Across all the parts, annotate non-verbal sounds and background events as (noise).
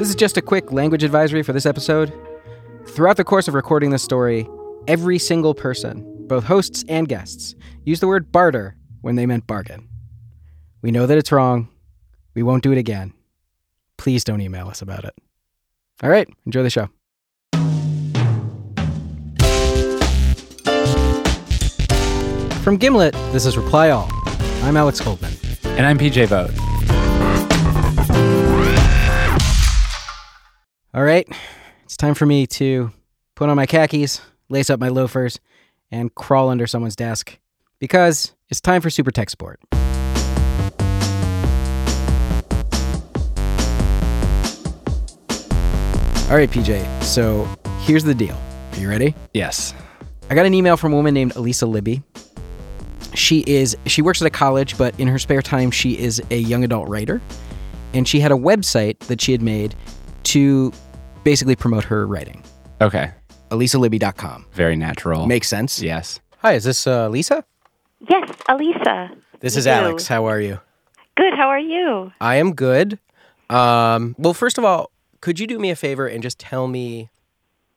This is just a quick language advisory for this episode. Throughout the course of recording this story, every single person, both hosts and guests, used the word barter when they meant bargain. We know that it's wrong. We won't do it again. Please don't email us about it. All right, enjoy the show. From Gimlet, this is Reply All. I'm Alex Goldman. And I'm PJ Vogt. All right, it's time for me to put on my khakis, lace up my loafers, and crawl under someone's desk because it's time for Super Tech Support. All right, PJ, so here's the deal. Are you ready? Yes. I got an email from a woman named Elisa Libby. She is she works at a college, but in her spare time she is a young adult writer. And she had a website that she had made to basically promote her writing. Okay. ElisaLibby.com. Very natural. Makes sense. yes. Hi, is this uh, Lisa? Yes, Elisa. This Me is too. Alex. How are you? Good. How are you? I am good. Um, well, first of all, could you do me a favor and just tell me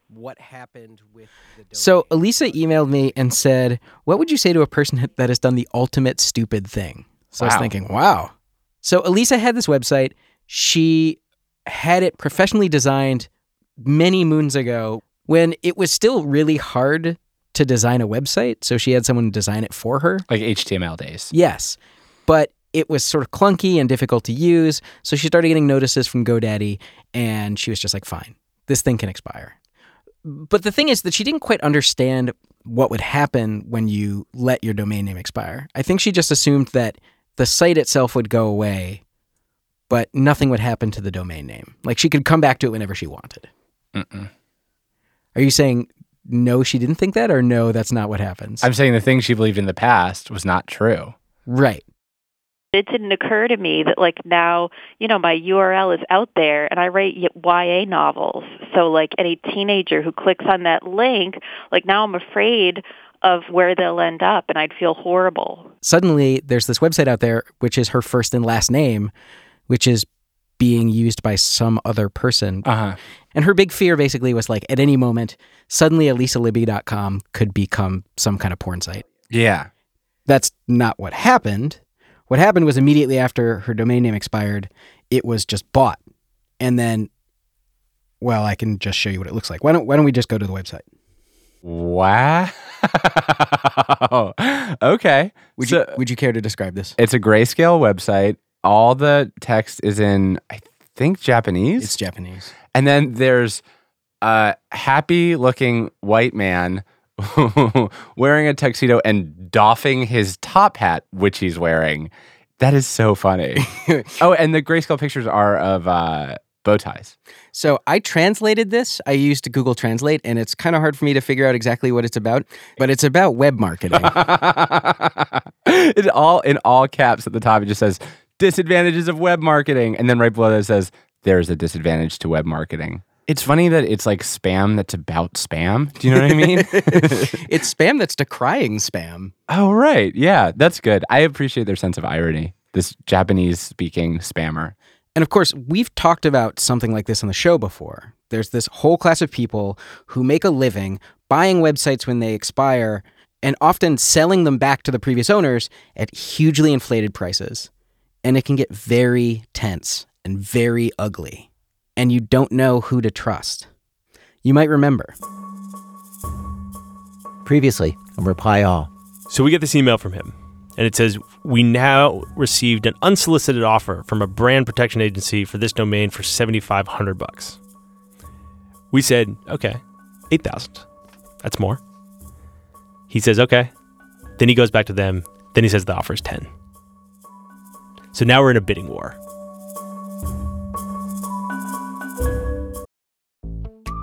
what happened with the domain? So Elisa emailed me and said, "What would you say to a person (laughs) that has done the ultimate stupid thing?" So I was Wow. thinking, "Wow." So Elisa had this website. She had it professionally designed many moons ago when it was still really hard to design a website. So she had someone design it for her. Like HTML days. Yes. But it was sort of clunky and difficult to use. So she started getting notices from GoDaddy and she was just like, fine, this thing can expire. But the thing is that she didn't quite understand what would happen when you let your domain name expire. I think she just assumed that the site itself would go away, but nothing would happen to the domain name. Like she could come back to it whenever she wanted. Mm-mm. Are you saying no, she didn't think that, or no, that's not what happens? I'm saying the thing she believed in the past was not true. right. It didn't occur to me that like now, you know, my URL is out there and I write YA novels. So like any teenager who clicks on that link, like now I'm afraid of where they'll end up and I'd feel horrible. suddenly there's this website out there which is her first and last name which is being used by some other person Uh huh. And her big fear basically was like at any moment suddenly elisalibby.com could become some kind of porn site Yeah. that's not what happened what happened was immediately after her domain name expired it was just bought and then well i can just show you what it looks like why don't, why don't we just go to the website Wow. (laughs) okay. would So- you would you care to describe this It's a grayscale website. All the text is in, I think, Japanese. it's japanese And then there's a happy looking white man (laughs) wearing a tuxedo and doffing his top hat, which he's wearing. That is so funny. (laughs) oh, and the grayscale pictures are of uh, bow ties. So I translated this. I used Google Translate, and it's kind of hard for me to figure out exactly what it's about. But it's about web marketing. (laughs) it all in all caps at the top. It just says disadvantages of web marketing, and then right below that it says there's a disadvantage to web marketing. It's funny that it's like spam that's about spam. Do you know what I mean? (laughs) it's spam that's decrying spam. oh, right. Yeah, that's good. I appreciate their sense of irony. This Japanese speaking spammer. And of course, we've talked about something like this on the show before. There's this whole class of people who make a living buying websites when they expire and often selling them back to the previous owners at hugely inflated prices. And it can get very tense and very ugly. And you don't know who to trust. You might remember. Previously on Reply All. So we get this email from him, and it says, We now received an unsolicited offer from a brand protection agency for this domain for 7500 bucks. We said, Okay, 8000 That's more. He says, Okay. Then he goes back to them. Then he says the offer is 10 So now we're in a bidding war.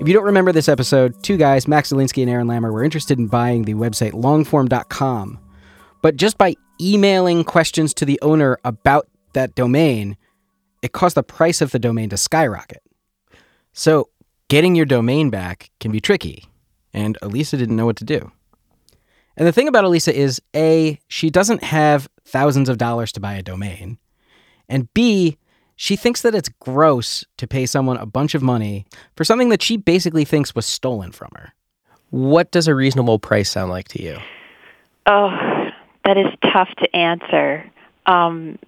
If you don't remember this episode, two guys, Max Zelinsky and Aaron Lammer, were interested in buying the website longform.com. But just by emailing questions to the owner about that domain, it caused the price of the domain to skyrocket. So, getting your domain back can be tricky, and Elisa didn't know what to do. And the thing about Elisa is A, she doesn't have thousands of dollars to buy a domain, and B, she thinks that it's gross to pay someone a bunch of money for something that she basically thinks was stolen from her. What does a reasonable price sound like to you? Oh, that is tough to answer. Um,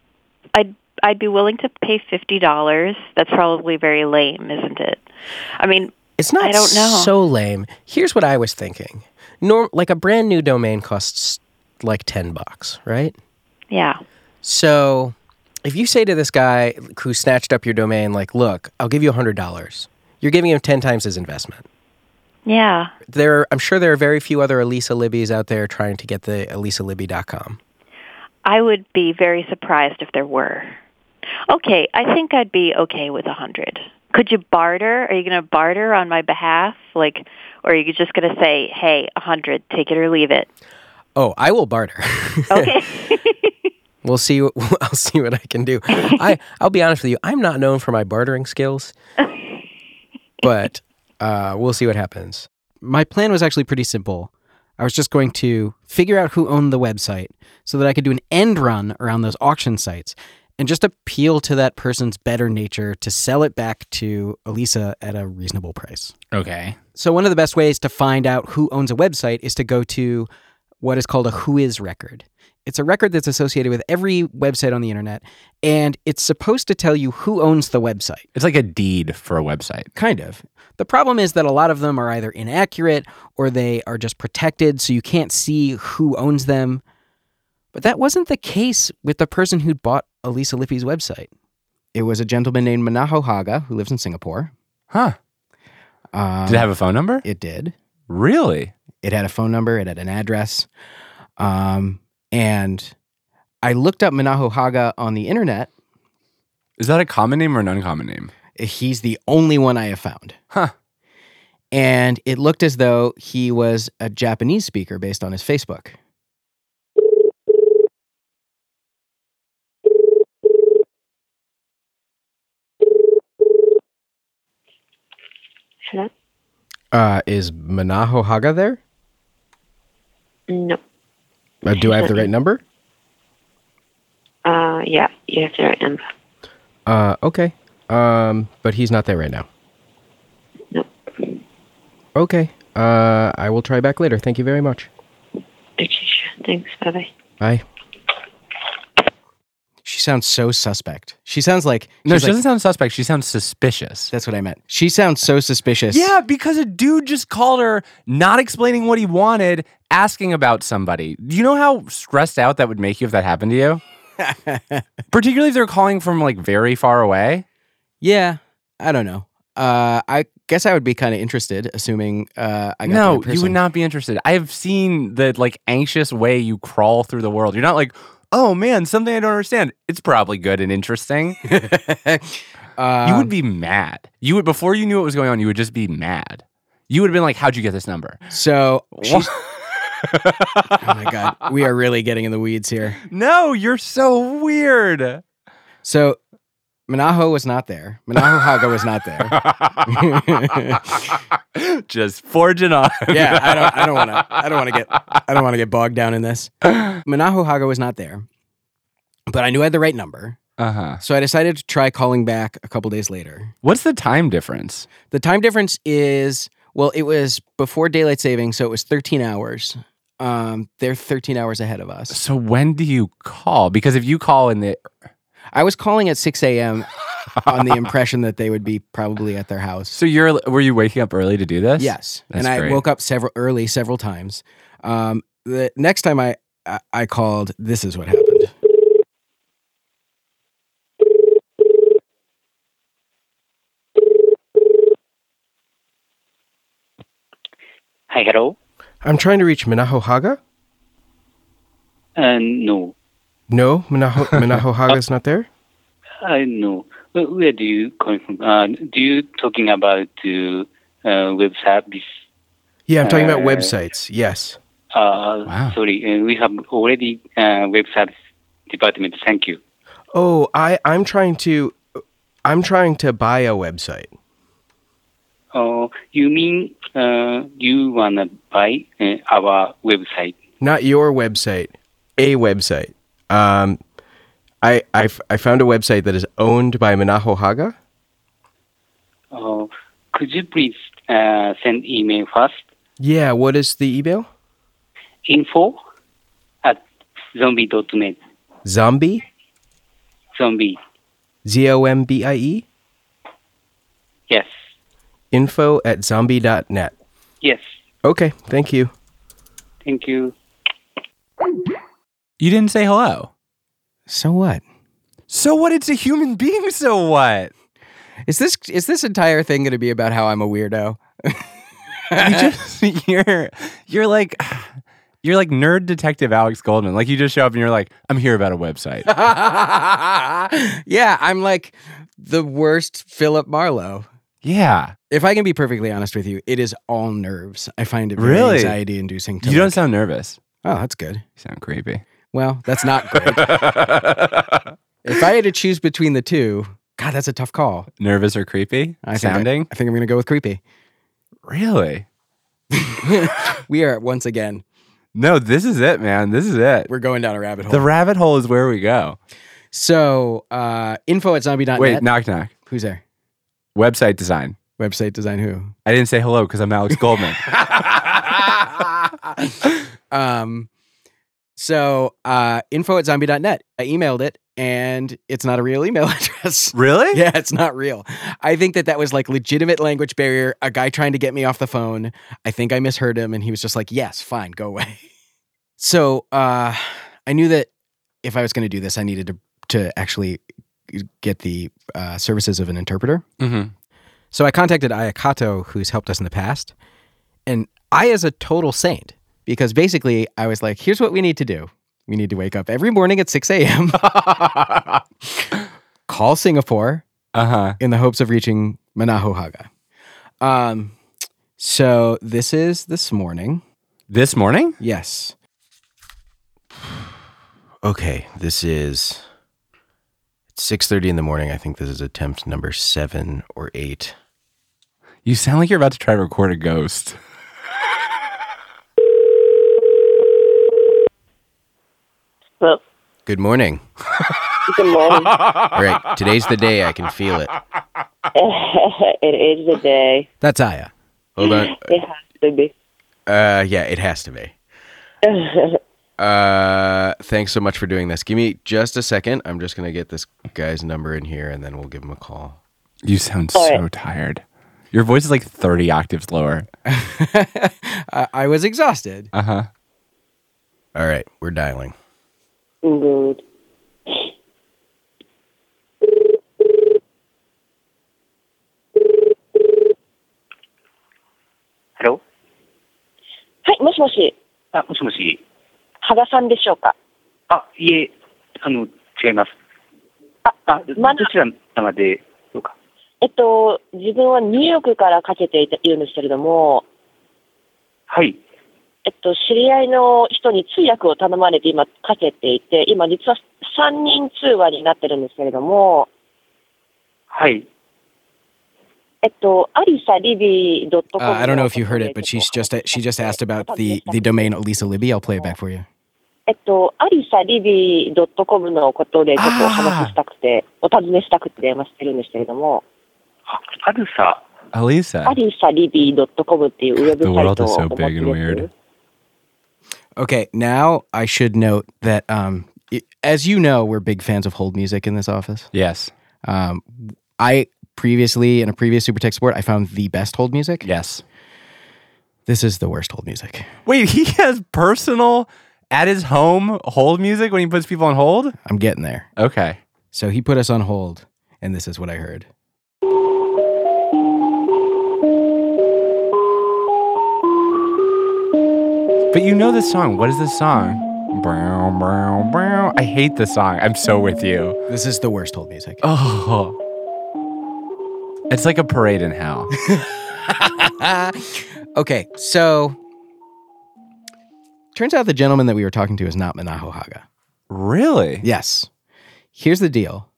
I'd I'd be willing to pay fifty dollars. That's probably very lame, isn't it? I mean, It's not I don't know. so lame. Here's what I was thinking. Norm, like a brand new domain costs like 10 bucks, right? yeah. So if you say to this guy who snatched up your domain, like, look, I'll give you $100, you're giving him 10 times his investment. Yeah. There, I'm sure there are very few other Elisa Libby's out there trying to get the elisalibby.com. I would be very surprised if there were. Okay, I think I'd be okay with a hundred. Could you barter? Are you going to barter on my behalf? Like, or are you just going to say, "Hey, a hundred, take it or leave it"? Oh, I will barter. (laughs) Okay. (laughs) We'll see. What, (laughs) I'll see what I can do. I I'll be honest with you. I'm not known for my bartering skills, but uh, we'll see what happens. My plan was actually pretty simple. I was just going to figure out who owned the website so that I could do an end run around those auction sites and just appeal to that person's better nature to sell it back to Elisa at a reasonable price. Okay. So, one of the best ways to find out who owns a website is to go to what is called a WHOIS record. It's a record that's associated with every website on the internet, and it's supposed to tell you who owns the website. It's like a deed for a website. Kind of. The problem is that a lot of them are either inaccurate or they are just protected, so you can't see who owns them. But that wasn't the case with the person who'd bought Elisa Libby's website. It was a gentleman named Manaho Haga who lives in Singapore. Huh. Um, Did it have a phone number? It did. Really? It had a phone number. It had an address. Um, and I looked up Manaho Haga on the internet. Is that a common name or an uncommon name? He's the only one I have found. Huh. And it looked as though he was a Japanese speaker based on his Facebook. Hello? Uh, is Manaho Haga there? No. Uh, do I have the right number? Uh, yeah, you have the right number. Uh, okay. Um, but he's not there right now. Nope. Okay. Uh, I will try back later. Thank you very much. Okay, sure. Thanks. Bye bye. Sounds so suspect. She sounds like No, she like- doesn't sound suspect. She sounds suspicious. That's what I meant. She sounds so suspicious. Yeah, because a dude just called her, not explaining what he wanted, asking about somebody. Do you know how stressed out that would make you if that happened to you? (laughs) Particularly if they're calling from like very far away. Yeah. I don't know. Uh, I guess I would be kind of interested, assuming uh, I got the No, you would not be interested. I have seen the like anxious way you crawl through the world. You're not like, oh man, something I don't understand. It's probably good and interesting. (laughs) Uh, you would be mad. You would before you knew what was going on. You would just be mad. You would have been like, "How'd you get this number?" So, (laughs) oh my god, we are really getting in the weeds here. no, you're so weird. So, Manaho was not there. Manaho Haga was not there. (laughs) just forging on. yeah, I don't, I don't want to, I don't want to get, I don't want to get bogged down in this. Manaho Haga was not there, but I knew I had the right number, Uh huh. so I decided to try calling back a couple days later. What's the time difference? The time difference is well, it was before daylight saving, so it was 13 hours. Um, they're 13 hours ahead of us. So when do you call? Because if you call in the I was calling at 6 a.m. on the impression that they would be probably at their house. So you're were you waking up early to do this? Yes, That's and I great. woke up several early several times. Um, the next time I I, I called, this is what happened. Hi, hello. I'm trying to reach Minaho Haga. Uh, no, No, Minaho, (laughs) Minaho Haga's not there. I know. Where, where do you coming from? Uh, do you talking about uh, uh, web? Yeah, I'm talking about Uh, websites. Yes. Uh, Wow. Sorry, uh, we have already uh, web service department. Thank you. Oh, I I'm trying to I'm trying to buy a website. Uh, you mean uh, you wanna buy uh, our website? Not your website, a website. Um, I I f- I found a website that is owned by Minaho Haga. Uh, could you please uh, send email first? Yeah. What is the email? Info at zombie.net. Zombie. Zombie. Z O M B I E. Yes. Info at zombie.net. Yes. Okay. Thank you. Thank you. You didn't say hello. So what? So what? It's a human being. So what? Is this is this entire thing going to be about how I'm a weirdo? You (laughs) just you're you're like you're like nerd detective Alex Goldman. Like you just show up and you're like, I'm here about a website. (laughs) yeah, I'm like the worst Philip Marlowe. yeah. If I can be perfectly honest with you, it is all nerves. I find it very Really? anxiety inducing. You don't sound nervous. Oh, that's good. You sound creepy. Well, that's not great. if I had to choose between the two, God, that's a tough call. nervous or creepy? I think I- Sounding? I think I'm going to go with creepy. really? (laughs) we are once again. No, this is it, man. This is it. We're going down a rabbit hole. The rabbit hole is where we go. so, uh, info at zombie.net. Wait, knock knock. Who's there? Website design. Website design who? I didn't say hello because I'm Alex Goldman. (laughs) um, so, uh, info at zombie.net. I emailed it and it's not a real email (laughs) address. really? Yeah, it's not real. I think that that was like legitimate language barrier. A guy trying to get me off the phone. I think I misheard him, and he was just like, "Yes, fine, go away." (laughs) So uh, I knew that if I was going to do this, I needed to to actually get the uh, services of an interpreter. Mm-hmm. So I contacted Ayakato, who's helped us in the past, and Aya's a total saint because basically I was like, "Here's what we need to do. We need to wake up every morning at 6 a.m." (laughs) call Singapore Uh huh. in the hopes of reaching Manaho Haga. Um, so this is this morning. This morning? Yes. (sighs) Okay, this is six thirty in the morning. I think this is attempt number seven or eight. You sound like you're about to try to record a ghost. (laughs) Well, Good morning. good morning. (laughs) All right, today's the day. I can feel it. (laughs) it is the day. That's Aya. Hold on. It has to be. Uh, yeah, it has to be. (laughs) Uh, thanks so much for doing this. Give me just a second. I'm just gonna get this guy's number in here, and then we'll give him a call. You sound All so right. tired. Your voice is like 30 octaves lower. I, I was exhausted. Uh huh. All right, we're dialing. Good. ハロはい、もしもし、ーあ、もしもし。羽賀さんでしょうか？あ、いえ、あの、違います。あ、あ、どまだどちら様で、どうか？えっと、自分はニューヨークからかけているんですけれども、はい。えっと、知り合いの人に通訳を頼まれて今かけていて、今実は3人通話になってるんですけれども、はい。えっと、アリサリビドットコ Uh, ム I don't know if you heard it, but she's just she just asked about the the domain Lisa Libby. I'll play it back for you. えっと、アリサリビドットコムのことでちょっとお話ししたくて、お尋ねしたくて電話してるんですけれども、あ、アルサ。Alisa. アリサリビドットコムっていうウェブサイトをお持ちで.す。Okay, now I should note that um, i- as you know, we're big fans of hold music in this office. Yes. Um, I previously in a previous Super Tech Support, I found the best hold music. Yes. This is the worst hold music. Wait, he (laughs) has personal at his home hold music when he puts people on hold? I'm getting there. Okay. So he put us on hold, and this is what I heard. But you know this song. What is this song? Brow, brow, brow. I hate this song. I'm so with you. This is the worst old music. Oh. It's like a parade in hell. (laughs) okay, so turns out the gentleman that we were talking to is not Minaho Haga. really? Yes. Here's the deal.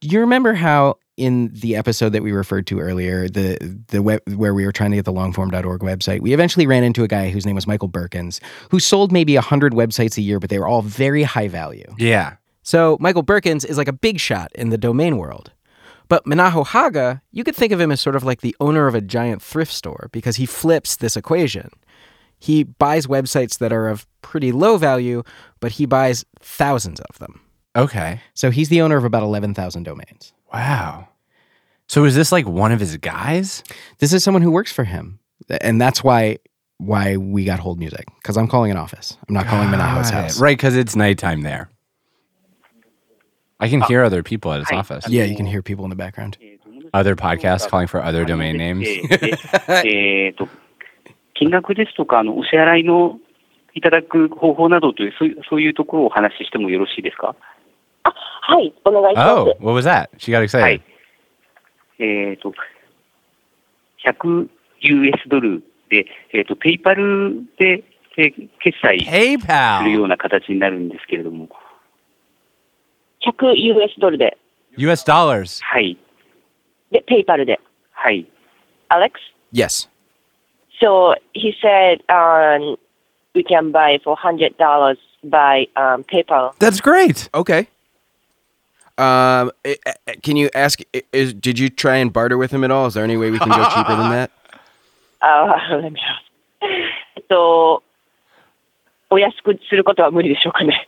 You remember how in the episode that we referred to earlier, the the web where we were trying to get the longform.org website, we eventually ran into a guy whose name was Michael Berkens, who sold maybe 100 websites a year, but they were all very high value. Yeah. So Michael Berkens is like a big shot in the domain world. But Minaho Haga, you could think of him as sort of like the owner of a giant thrift store because he flips this equation. He buys websites that are of pretty low value, but he buys thousands of them. Okay. So he's the owner of about 11,000 domains. Wow. So is this like one of his guys? This is someone who works for him. And that's why why we got hold music because I'm calling an office. I'm not calling Minaho's Got it. house. Right, because it's nighttime there. I can hear other people at his office. Yeah, you can hear people in the background. Other podcasts calling for other あの domain で names. でえーと、金額ですとか、あの、お支払いのいただく方法などという、そういうそういうところをお話ししてもよろしいですか はい、お願いします。 Oh, what was that? She got excited. えっ、と、100 US ドルで、えっ、と、ペイパルで、えー決済する PayPal. ような形になるんですけれども、 100 US ドルで、 US dollars. はい、で、ペイパルで。はい。 Alex? Yes. So he said um, we can buy for $100 by um, PayPal. That's great. Okay. Um, i- i- can you ask? i- Is did you try and barter with him at all? Is there any way we can go cheaper than that? Uh, (laughs) (laughs) let me ask. えっと、お安くすることは無理でしょうかね。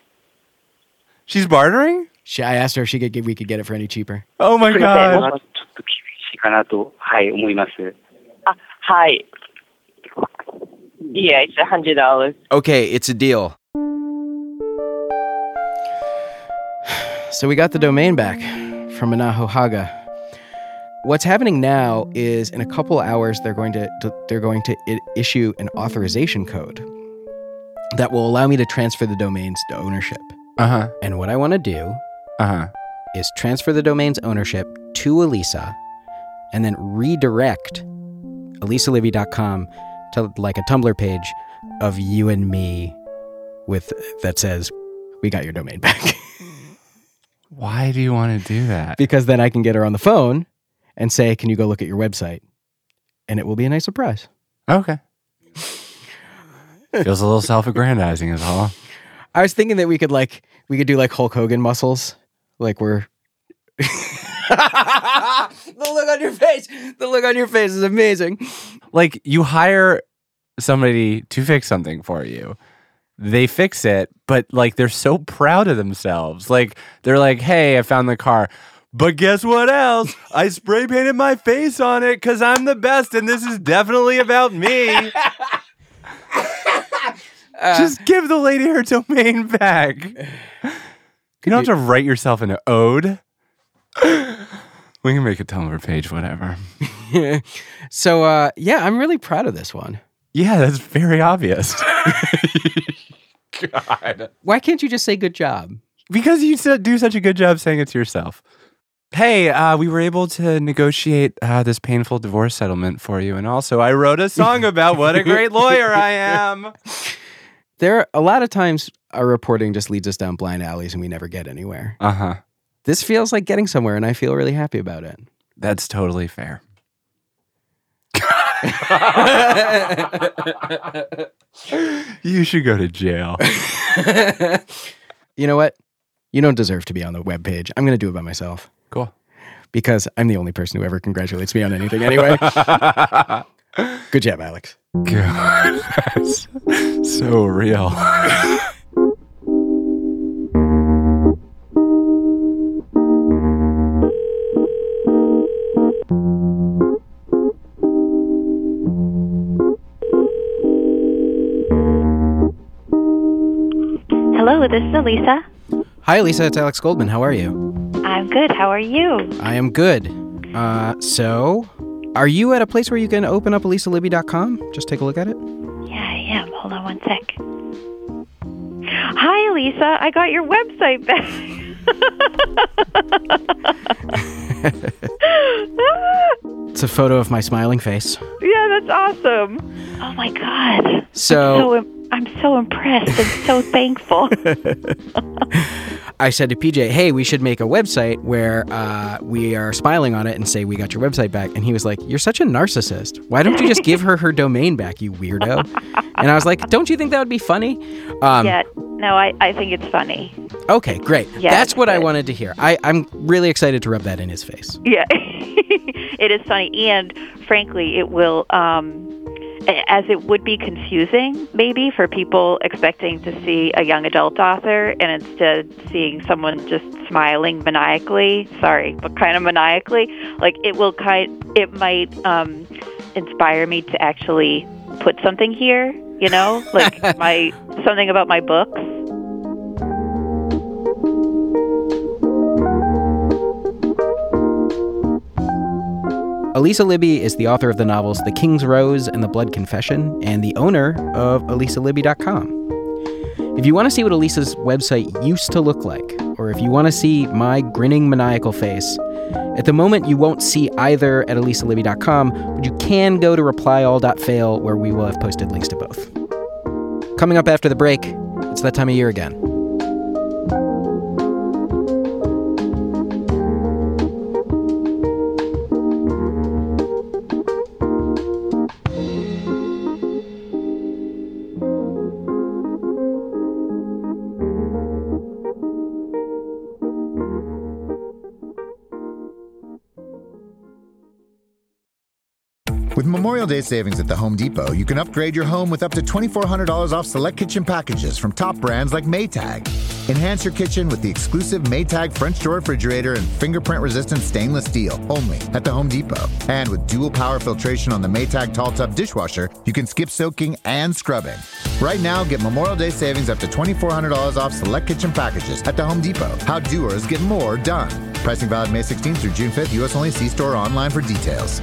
She's bartering? She, I asked her if she could get, we could get it for any cheaper. Oh my くれてま god. すちょっと厳しいかなと、はい、思います。あ、はい。Yeah, it's $100. Okay, it's a deal. So we got the domain back from Minaho Haga. What's happening now is in a couple hours they're going to they're going to issue an authorization code that will allow me to transfer the domains to ownership. Uh-huh. And what I want to do Uh-huh. is transfer the domain's ownership to Elisa and then redirect elisalibby.com to like a Tumblr page of you and me with that says we got your domain back. (laughs) Why do you want to do that? because then I can get her on the phone and say, "Can you go look at your website?" And it will be a nice surprise. Okay. (laughs) Feels a little self-aggrandizing is all. I was thinking that we could like we could do like Hulk Hogan muscles, like we're. (laughs) the look on your face, the look on your face is amazing. Like you hire somebody to fix something for you. They fix it, but like they're so proud of themselves. Like they're like, "Hey, I found the car." But guess what else? I spray painted my face on it cuz I'm the best and this is definitely about me. (laughs) Just give the lady her domain back. You don't have to write yourself an ode. We can make a Tumblr page, whatever. (laughs) so uh, yeah, I'm really proud of this one. Yeah, that's very obvious. (laughs) God. Why can't you just say good job? Because you do such a good job saying it to yourself. Hey, uh, we were able to negotiate uh, this painful divorce settlement for you. And also, I wrote a song about what a great lawyer I am. (laughs) There are a lot of times our reporting just leads us down blind alleys and we never get anywhere. Uh huh. This feels like getting somewhere, and I feel really happy about it. That's totally fair. (laughs) you should go to jail. you know what? You don't deserve to be on the webpage. I'm going to do it by myself Cool. because I'm the only person who ever congratulates me on anything anyway. (laughs) Good job, Alex. God, (laughs) that's so real. This is Elisa. Hi, Lisa. It's Alex Goldman. How are you? I'm good. How are you? I am good. Uh, so, are you at a place where you can open up elisalibby.com? Just take a look at it. Yeah, I am. Hold on one sec. Hi, Elisa. I got your website back. (laughs) It's a photo of my smiling face. yeah, that's awesome. Oh my god. So- so, im- so impressed and so (laughs) thankful. I said to PJ, hey, we should make a website where uh, we are smiling on it and say we got your website back. And he was like, You're such a narcissist. Why don't you just give her her domain back, you weirdo? And I was like, Don't you think that would be funny? Um, yeah. No, I, I think it's funny. Okay, great. Yeah, That's what I wanted to hear. I, I'm really excited to rub that in his face. Yeah, (laughs) it is funny, and frankly, it will. Um, as it would be confusing, maybe for people expecting to see a young adult author, and instead seeing someone just smiling maniacally. Sorry, but kind of maniacally. Like it will kind. It might um, inspire me to actually put something here. You know, like (laughs) my something about my books. Elisa Libby is the author of the novels The King's Rose and The Blood Confession, and the owner of elisalibby.com. If you want to see what Elisa's website used to look like, or if you want to see my grinning maniacal face, at the moment you won't see either at elisalibby.com, but you can go to replyall.fail where we will have posted links to both. Coming up after the break, it's that time of year again. Memorial Day savings at the Home Depot, you can upgrade your home with up to $2,400 off select kitchen packages from top brands like Maytag. Enhance your kitchen with the exclusive Maytag French door refrigerator and fingerprint resistant stainless steel only at the Home Depot. And with dual power filtration on the Maytag Tall Tub dishwasher, you can skip soaking and scrubbing. Right now, get Memorial Day savings up to $2,400 off select kitchen packages at the Home Depot. How doers get more done. Pricing valid May 16th through June 5th, U.S. only. See store online for details.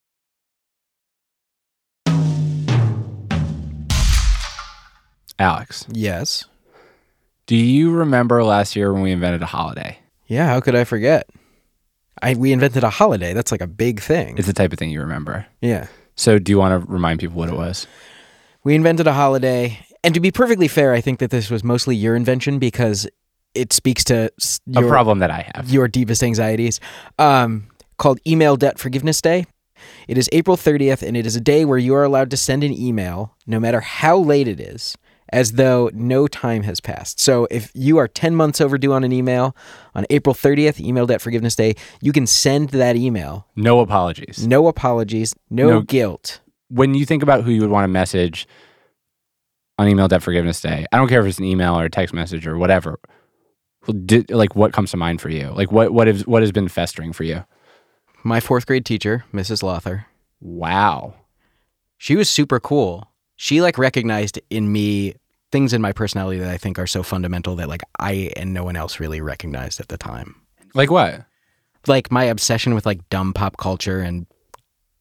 Alex, Yes. do you remember last year when we invented a holiday? Yeah, how could I forget? I we invented a holiday. That's like a big thing. It's the type of thing you remember. yeah. So, do you want to remind people what it was? We invented a holiday. And to be perfectly fair, I think that this was mostly your invention because it speaks to s- A your, problem that I have. your deepest anxieties. Um, called Email Debt Forgiveness Day. It is April 30th, and it is a day where you are allowed to send an email, no matter how late it is, as though no time has passed. So if you are 10 months overdue on an email on April 30th, Email Debt Forgiveness Day, you can send that email. No apologies. No apologies, no, No- guilt. When you think about who you would want to message, on email debt forgiveness day, I don't care if it's an email or a text message or whatever. Did, like what comes to mind for you? Like what what has what has been festering for you? My fourth grade teacher, Mrs. Lothar. Wow. She was super cool. She like recognized in me things in my personality that I think are so fundamental that like I and no one else really recognized at the time. Like what? Like my obsession with like dumb pop culture and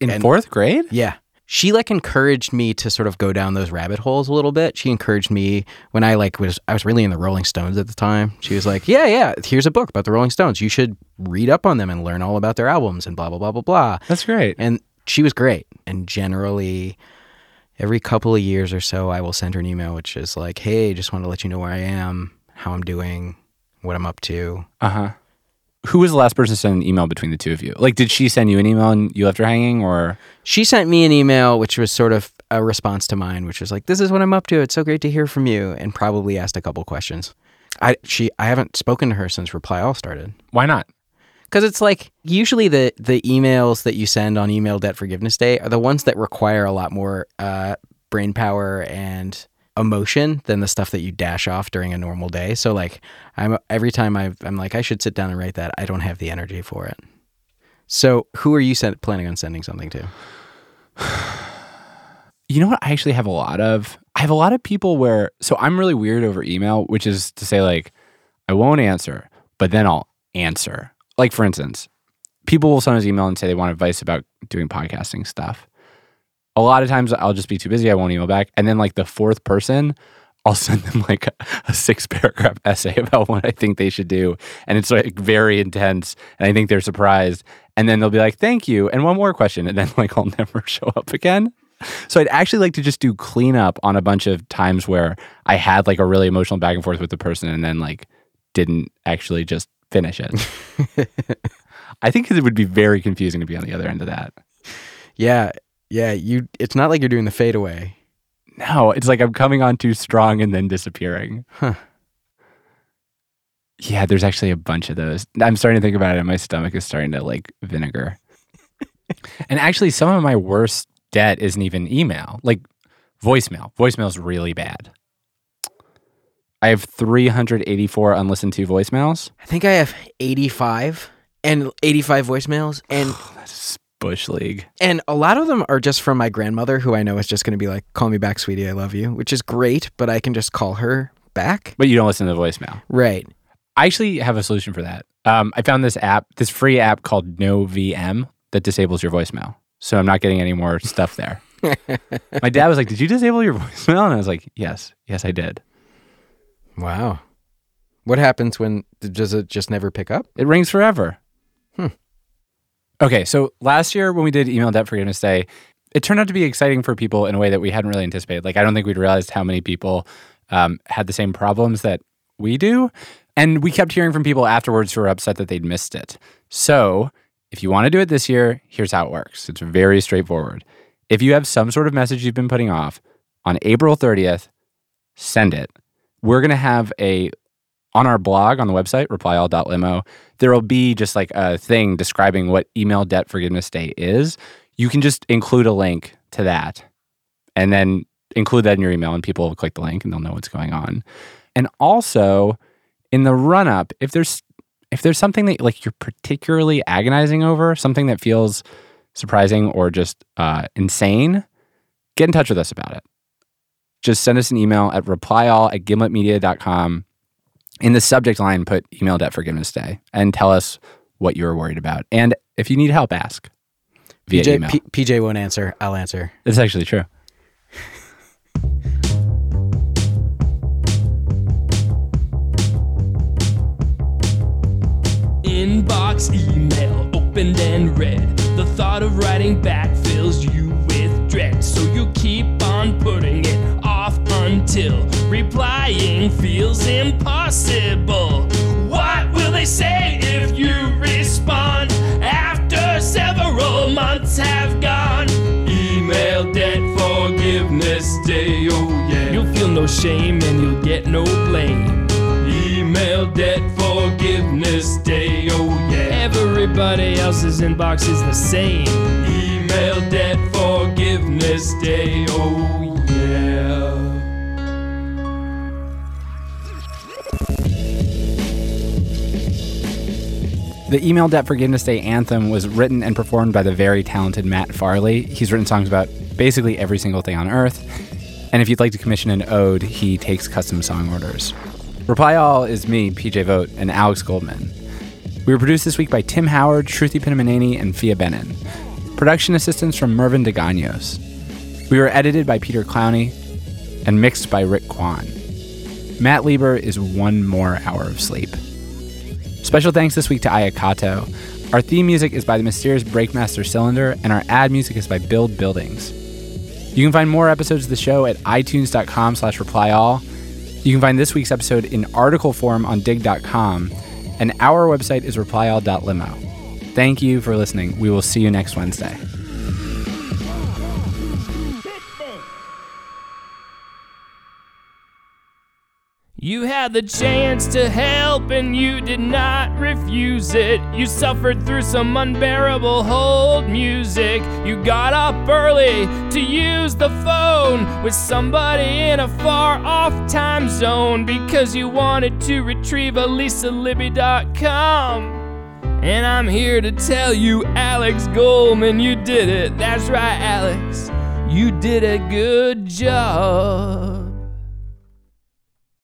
In and- fourth grade? Yeah. She like encouraged me to sort of go down those rabbit holes a little bit. She encouraged me when I like was I was really in the Rolling Stones at the time. She was like, "Yeah, yeah, here's a book about the Rolling Stones. You should read up on them and learn all about their albums and blah blah blah blah blah." That's great. And she was great. And generally every couple of years or so I will send her an email which is like, "Hey, just want to let you know where I am, how I'm doing, what I'm up to." Uh-huh. Who was the last person to send an email between the two of you? Like did she send you an email and you left her hanging or She sent me an email, which was sort of a response to mine, which was like, "This is what I'm up to. It's so great to hear from you," and probably asked a couple questions. I she I haven't spoken to her since Reply All started why not? Because it's like usually the the emails that you send on Email Debt Forgiveness Day are the ones that require a lot more uh, brain power and emotion than the stuff that you dash off during a normal day. So like I'm every time i I'm like I should sit down and write that. I don't have the energy for it. So who are you send, planning on sending something to? (sighs) You know what I actually have a lot of? I have a lot of people where so I'm really weird over email, which is to say like I won't answer, but then I'll answer. Like for instance, people will send us email and say they want advice about doing podcasting stuff. A lot of times I'll just be too busy, I won't email back. And then like the fourth person, I'll send them like a, a six paragraph (laughs) essay about what I think they should do. And it's like very intense. And I think they're surprised. And then they'll be like, thank you. And one more question. And then (laughs) like I'll never show up again. So I'd actually like to just do cleanup on a bunch of times where I had like a really emotional back and forth with the person and then like didn't actually just finish it. (laughs) I think it would be very confusing to be on the other end of that. Yeah, yeah. You. It's not like you're doing the fadeaway. No, it's like I'm coming on too strong and then disappearing. Huh. Yeah, there's actually a bunch of those. I'm starting to think about it and my stomach is starting to like vinegar. (laughs) and actually some of my worst debt isn't even email, like voicemail. Voicemail's really bad. I have 384 unlistened to voicemails. I think I have 85 and 85 voicemails, (sighs) and That's Bush League. and a lot of them are just from my grandmother, who I know is just going to be like, "Call me back, sweetie, I love you," which is great. But I can just call her back. But you don't listen to the voicemail. Right. I actually have a solution for that. Um, I found this app, this free app called No VM that disables your voicemail. So I'm not getting any more stuff there. (laughs) My dad was like, Did you disable your voicemail? And I was like, Yes, yes, I did. Wow. What happens when does it just never pick up? It rings forever. Hmm. Okay, so last year when we did Email Debt Forgiveness Day, it turned out to be exciting for people in a way that we hadn't really anticipated. Like, I don't think we'd realized how many people um, had the same problems that we do. And we kept hearing from people afterwards who were upset that they'd missed it. So, if you want to do it this year, here's how it works it's very straightforward. If you have some sort of message you've been putting off, on April 30th, send it. We're going to have a on our blog on the website replyall.limo there will be just like a thing describing what email debt forgiveness day is. You can just include a link to that and then include that in your email and people will click the link and they'll know what's going on. And also in the run up if there's if there's something that like you're particularly agonizing over something that feels surprising or just uh, insane get in touch with us about it just send us an email at replyall at gimletmedia.com in the subject line put email debt forgiveness day and tell us what you're worried about and if you need help ask via PJ, email P- PJ won't answer. I'll answer. it's actually true Inbox email opened and read. The thought of writing back fills you with dread. So you keep on putting it off until replying feels impossible. What will they say if you respond after several months have gone? Email debt forgiveness day, oh yeah. You'll feel no shame and you'll get no blame. Email debt forgiveness day, oh yeah. Everybody else's inbox is the same. Email debt forgiveness day, oh yeah. The Email Debt Forgiveness Day anthem was written and performed by the very talented Matt Farley. He's written songs about basically every single thing on earth. And if you'd like to commission an ode, he takes custom song orders. Reply All is me, PJ Vogt, and Alex Goldman. We were produced this week by Tim Howard, Sruthi Pinnamaneni, and Phia Bennin. Production assistance from Mervyn DeGanos. We were edited by Peter Clowney and mixed by Rick Kwan. Matt Lieber is one more hour of sleep. Special thanks this week to Ayakato. Our theme music is by the mysterious Breakmaster Cylinder, and our ad music is by Build Buildings. You can find more episodes of the show at itunes.com slash replyall. You can find this week's episode in article form on dig.com, and our website is replyall.limo. Thank you for listening. We will see you next Wednesday. You had the chance to help and you did not refuse it. You suffered through some unbearable hold music. You got up early to use the phone with somebody in a far off time zone because you wanted to retrieve ElisaLibby.com. And I'm here to tell you, Alex Goldman, you did it. That's right, Alex. You did a good job.